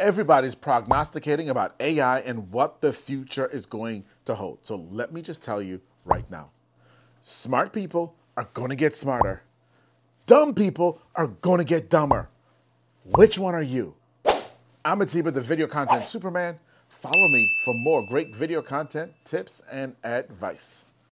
everybody's prognosticating about AI and what the future is going to hold. So let me just tell you right now smart people are going to get smarter, dumb people are going to get dumber. Which one are you? I'm Atiba, the video content Superman. Follow me for more great video content, tips, and advice.